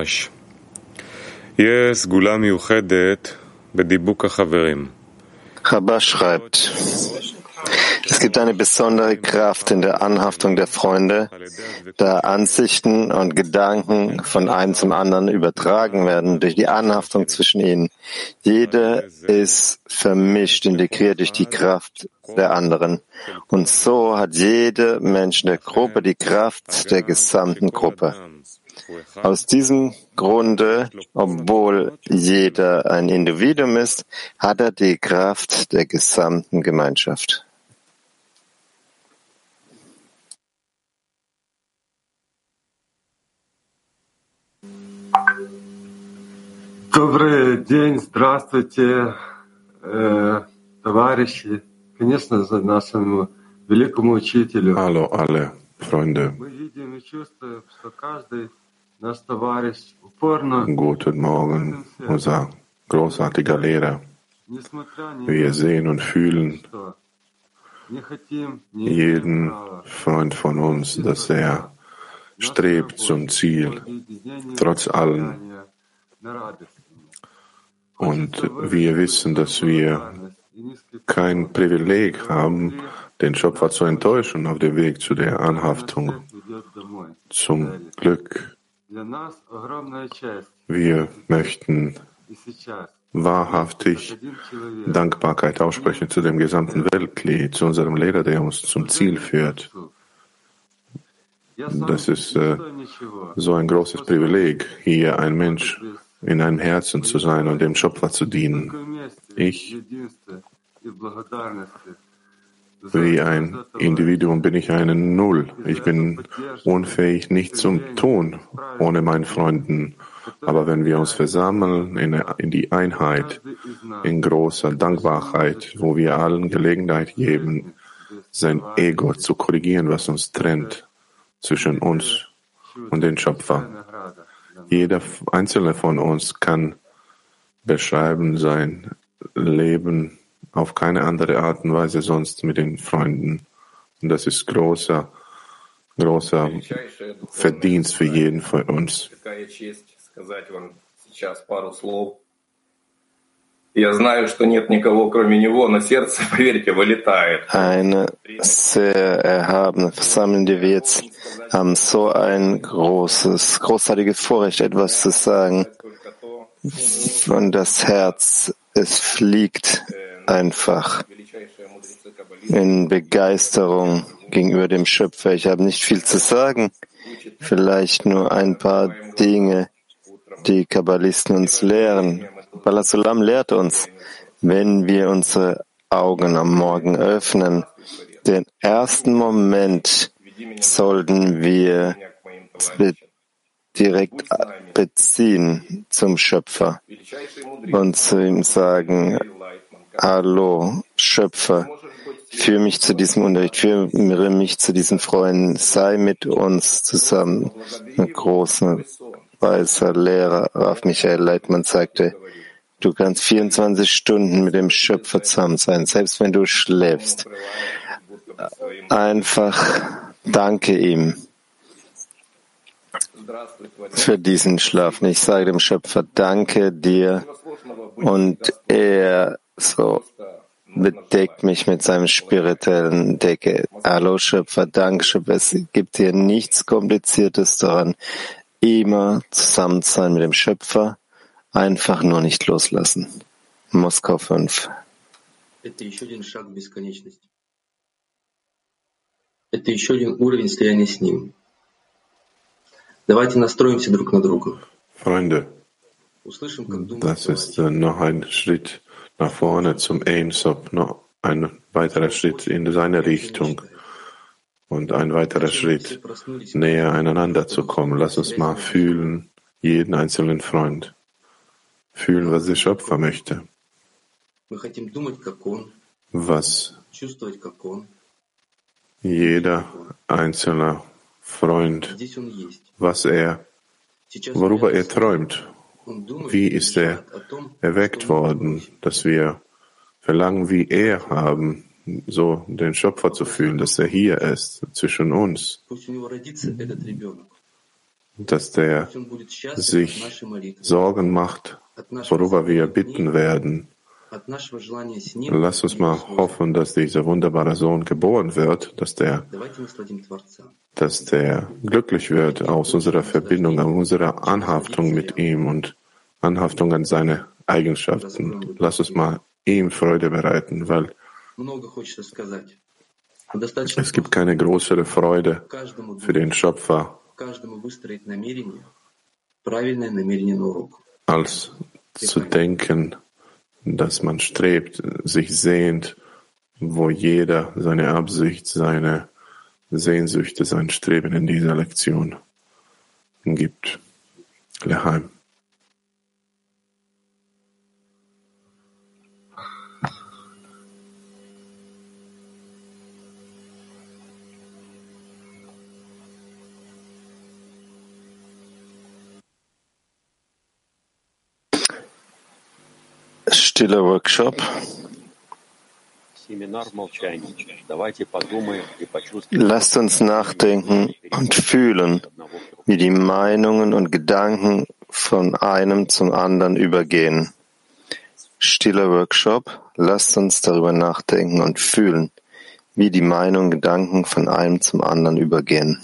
כותב רבש, יש סגולה מיוחדת בדיבוק החברים. Rabash schreibt, es gibt eine besondere Kraft in der Anhaftung der Freunde, da Ansichten und Gedanken von einem zum anderen übertragen werden durch die Anhaftung zwischen ihnen. Jeder ist vermischt, integriert durch die Kraft der anderen. Und so hat jeder Mensch in der Gruppe die Kraft der gesamten Gruppe. Aus diesem Grunde, obwohl jeder ein Individuum ist, hat er die Kraft der gesamten Gemeinschaft. Добрый день, здравствуйте, э, товарищи. Конечно, за нашему великому учителю. Hallo alle Freunde, Мы видим и чувствуем, что каждый наш товарищ упорно, Guten Morgen, unser großartiger Lehrer. Wir sehen und fühlen jeden Freund von uns, dass er strebt zum Ziel, trotz allem. Und wir wissen, dass wir kein Privileg haben, den Schöpfer zu enttäuschen auf dem Weg zu der Anhaftung zum Glück. Wir möchten wahrhaftig Dankbarkeit aussprechen zu dem gesamten Weltlied, zu unserem Lehrer, der uns zum Ziel führt. Das ist äh, so ein großes Privileg, hier ein Mensch in einem Herzen zu sein und dem Schöpfer zu dienen. Ich wie ein Individuum bin ich eine Null. Ich bin unfähig, nichts zu tun ohne meinen Freunden. Aber wenn wir uns versammeln in, die Einheit, in großer Dankbarkeit, wo wir allen Gelegenheit geben, sein Ego zu korrigieren, was uns trennt zwischen uns und den Schöpfer. Jeder einzelne von uns kann beschreiben sein Leben auf keine andere Art und Weise sonst mit den Freunden. Und das ist großer, großer Verdienst für jeden von uns. Eine sehr erhabene Versammlung, die wir jetzt haben, so ein großes, großartiges Vorrecht, etwas zu sagen. Und das Herz, es fliegt einfach in Begeisterung gegenüber dem Schöpfer. Ich habe nicht viel zu sagen, vielleicht nur ein paar Dinge, die Kabbalisten uns lehren. Balasulam lehrt uns, wenn wir unsere Augen am Morgen öffnen, den ersten Moment sollten wir direkt beziehen zum Schöpfer und zu ihm sagen, Hallo, Schöpfer, führe mich zu diesem Unterricht, führe mich zu diesen Freunden, sei mit uns zusammen. Ein großer, weißer Lehrer, Raf Michael Leitmann, sagte, du kannst 24 Stunden mit dem Schöpfer zusammen sein, selbst wenn du schläfst. Einfach danke ihm für diesen Schlaf. Ich sage dem Schöpfer, danke dir. Und er so bedeckt mich mit seinem spirituellen Decke. Hallo Schöpfer, danke Schöpfer. Es gibt hier nichts Kompliziertes daran, immer zusammen zu sein mit dem Schöpfer, einfach nur nicht loslassen. Moskau 5. Это еще один шаг в бесконечность. Это еще один уровень слияния с Ним. Давайте настроимся друг на друга. Freunde, Услышим, как думает das ist товарищ. äh, noch ein Schritt nach vorne zum Aimsop, noch ein weiterer Schritt in seine Richtung und ein weiterer Schritt näher einander zu kommen. Lass uns mal fühlen, jeden einzelnen Freund. Fühlen, was der Schöpfer möchte. Was jeder einzelne Freund, was er, worüber er träumt wie ist er erweckt worden, dass wir verlangen wie er haben, so den Schöpfer zu fühlen, dass er hier ist, zwischen uns, dass der sich Sorgen macht, worüber wir bitten werden. Lass uns mal hoffen, dass dieser wunderbare Sohn geboren wird, dass der, dass der glücklich wird aus unserer Verbindung, aus unserer Anhaftung mit ihm und Anhaftung an seine Eigenschaften. Lass es mal ihm Freude bereiten, weil es gibt keine größere Freude für den Schöpfer als zu denken, dass man strebt, sich sehnt, wo jeder seine Absicht, seine Sehnsüchte, sein Streben in dieser Lektion gibt. Leheim. stiller Workshop. Lasst uns nachdenken und fühlen, wie die Meinungen und Gedanken von einem zum anderen übergehen. Stiller Workshop, lasst uns darüber nachdenken und fühlen, wie die Meinungen und Gedanken von einem zum anderen übergehen.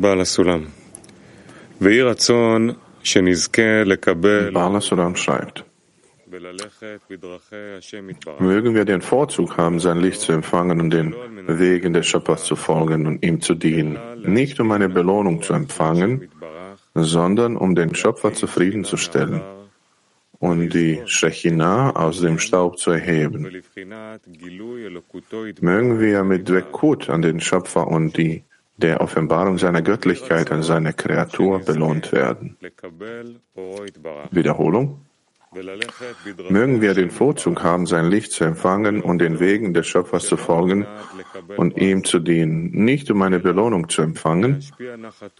בעל הסולם, ויהי רצון שנזכה לקבל Bala Sulam schreibt, Mögen wir den Vorzug haben, sein Licht zu empfangen und den Wegen des Schöpfers zu folgen und ihm zu dienen, nicht um eine Belohnung zu empfangen, sondern um den Schöpfer zufriedenzustellen und die Shechinah aus dem Staub zu erheben. Mögen wir mit Dwekut an den Schöpfer und die der Offenbarung seiner Göttlichkeit an seine Kreatur belohnt werden. Wiederholung. Mögen wir den Vorzug haben, sein Licht zu empfangen und den Wegen des Schöpfers zu folgen und ihm zu dienen, nicht um eine Belohnung zu empfangen,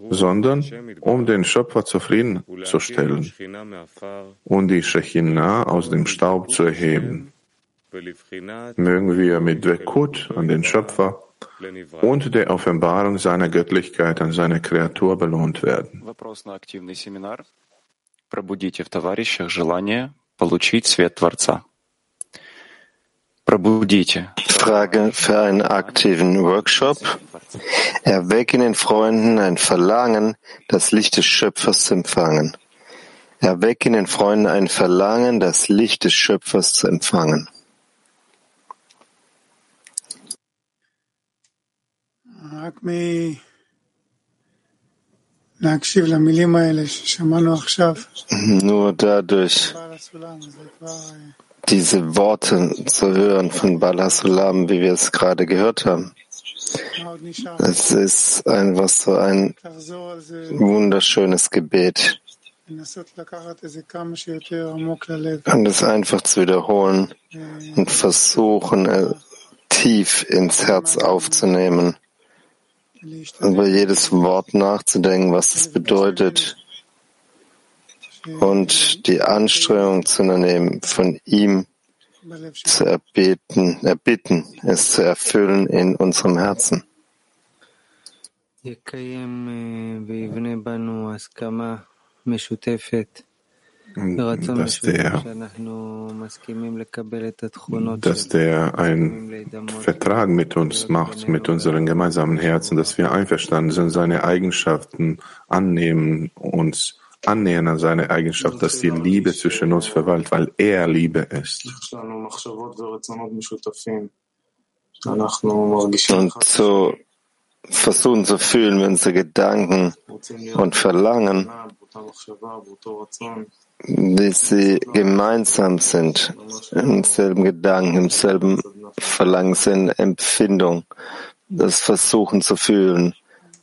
sondern um den Schöpfer zufriedenzustellen und die Shechinah aus dem Staub zu erheben. Mögen wir mit Dwekut an den Schöpfer und der Offenbarung seiner Göttlichkeit an seine Kreatur belohnt werden. Пробудите в товарищах желание получить свет Творца. Пробудите. Frage für einen aktiven Workshop. Erwecken in Freunden ein Verlangen, das Licht des Schöpfers zu empfangen. Erwecken in Freunden ein Verlangen, das Licht des Schöpfers zu empfangen. Nur dadurch diese Worte zu hören von Balasulam, wie wir es gerade gehört haben. Es ist einfach so ein wunderschönes Gebet. Und es einfach zu wiederholen und versuchen, tief ins Herz aufzunehmen über jedes Wort nachzudenken, was das bedeutet und die Anstrengung zu unternehmen, von ihm zu erbeten, erbitten, es zu erfüllen in unserem Herzen. Mm, dass der, dass der ein Vertrag mit uns macht, mit unseren gemeinsamen Herzen, dass wir einverstanden sind, seine Eigenschaften annehmen, uns annähern an seine Eigenschaft, dass die Liebe zwischen uns verweilt, weil er Liebe ist. Und so versuchen zu fühlen, wenn sie Gedanken und Verlangen wie sie gemeinsam sind, im selben Gedanken, im selben Verlangen sind, Empfindung, das Versuchen zu fühlen.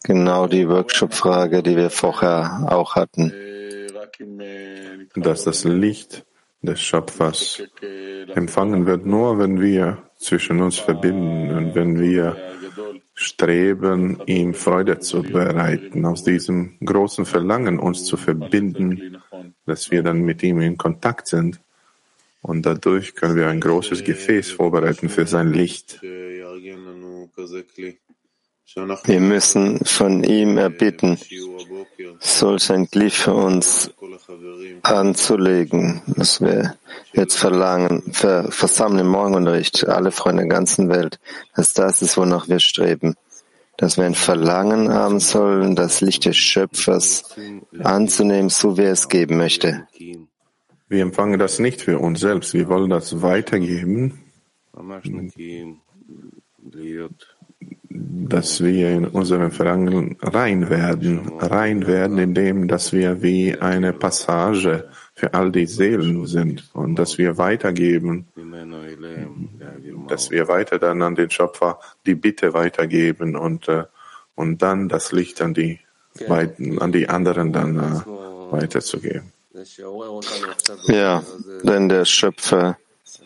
Genau die Workshop-Frage, die wir vorher auch hatten. Dass das Licht des Schöpfers empfangen wird, nur wenn wir zwischen uns verbinden und wenn wir streben, ihm Freude zu bereiten, aus diesem großen Verlangen uns zu verbinden dass wir dann mit ihm in Kontakt sind. Und dadurch können wir ein großes Gefäß vorbereiten für sein Licht. Wir müssen von ihm erbitten, solch ein Glied für uns anzulegen, dass wir jetzt verlangen, ver, versammeln im Morgenunterricht alle Freunde der ganzen Welt, dass das ist, wonach wir streben, dass wir ein Verlangen haben sollen, das Licht des Schöpfers anzunehmen, so wie er es geben möchte. Wir empfangen das nicht für uns selbst. Wir wollen das weitergeben, dass wir in unserem Verlangen rein werden. Rein werden, indem dass wir wie eine Passage für all die Seelen sind und dass wir weitergeben, dass wir weiter dann an den Schöpfer die Bitte weitergeben und, äh, und dann das Licht an die, weit- an die anderen dann äh, weiterzugeben. Ja, denn der Schöpfer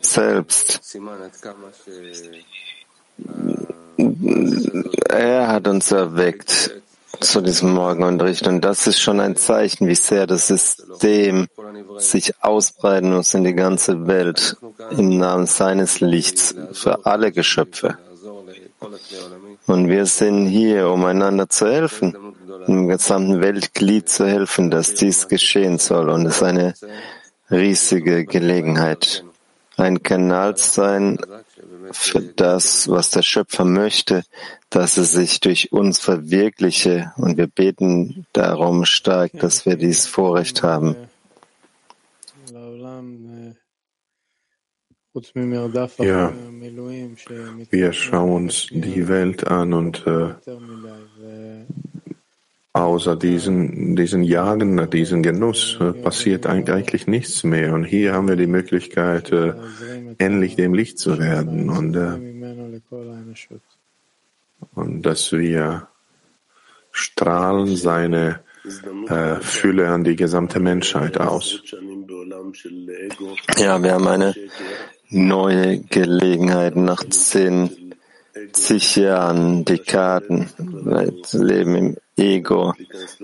selbst, er hat uns erweckt zu diesem Morgenunterricht. Und das ist schon ein Zeichen, wie sehr das System sich ausbreiten muss in die ganze Welt im Namen seines Lichts für alle Geschöpfe. Und wir sind hier, um einander zu helfen, im gesamten Weltglied zu helfen, dass dies geschehen soll. Und es ist eine riesige Gelegenheit, ein Kanal zu sein für das, was der Schöpfer möchte, dass es sich durch uns verwirkliche. Und wir beten darum stark, dass wir dieses Vorrecht haben. Ja, wir schauen uns die Welt an und äh, außer diesen, diesen Jagen nach diesem Genuss äh, passiert eigentlich nichts mehr. Und hier haben wir die Möglichkeit, äh, ähnlich dem Licht zu werden und, äh, und dass wir strahlen seine äh, Fülle an die gesamte Menschheit aus. Ja, wir haben eine neue Gelegenheit nach zehn zig Jahren, Dekaden, leben im Ego,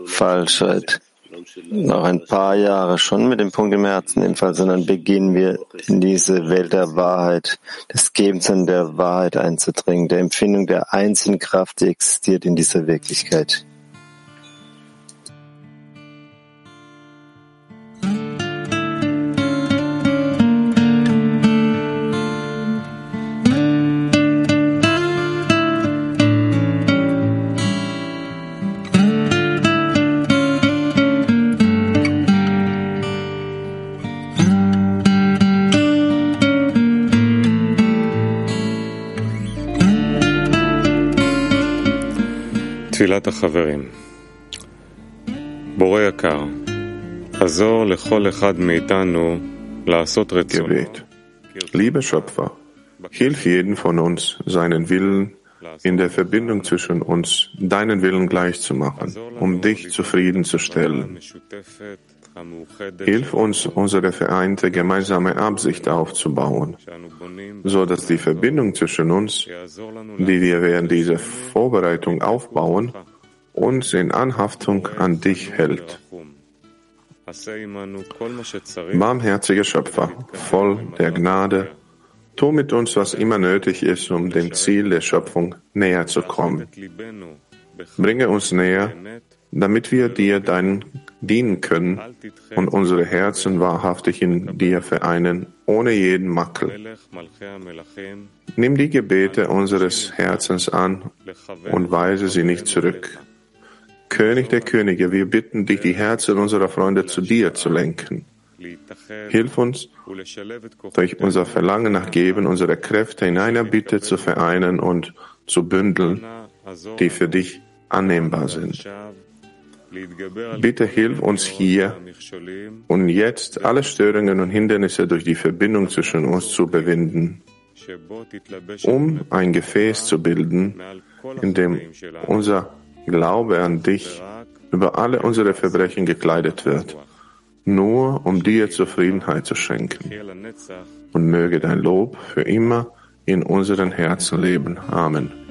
Falschheit. Noch ein paar Jahre schon mit dem Punkt im Herzen Fall, sondern beginnen wir in diese Welt der Wahrheit, des Gebens und der Wahrheit einzudringen, der Empfindung der einzigen Kraft, die existiert in dieser Wirklichkeit. תפילת החברים בורא יקר, עזור לכל אחד מאיתנו לעשות רצונו. Gebet. Lieber Schöpfer, hilf jeden von uns, seinen Willen in der Verbindung zwischen uns, deinen Willen gleichzumachen, um dich zufriedenzustellen. Hilf uns, unsere vereinte gemeinsame Absicht aufzubauen, so dass die Verbindung zwischen uns, die wir während dieser Vorbereitung aufbauen, uns in Anhaftung an dich hält. Barmherziger Schöpfer, voll der Gnade, tu mit uns, was immer nötig ist, um dem Ziel der Schöpfung näher zu kommen. Bringe uns näher, damit wir dir dein dienen können und unsere Herzen wahrhaftig in dir vereinen, ohne jeden Makel. Nimm die Gebete unseres Herzens an und weise sie nicht zurück. König der Könige, wir bitten dich, die Herzen unserer Freunde zu dir zu lenken. Hilf uns, durch unser Verlangen nach Geben unsere Kräfte in einer Bitte zu vereinen und zu bündeln, die für dich annehmbar sind. Bitte hilf uns hier und jetzt alle Störungen und Hindernisse durch die Verbindung zwischen uns zu überwinden, um ein Gefäß zu bilden, in dem unser Glaube an dich über alle unsere Verbrechen gekleidet wird, nur um dir Zufriedenheit zu schenken. Und möge dein Lob für immer in unseren Herzen leben. Amen.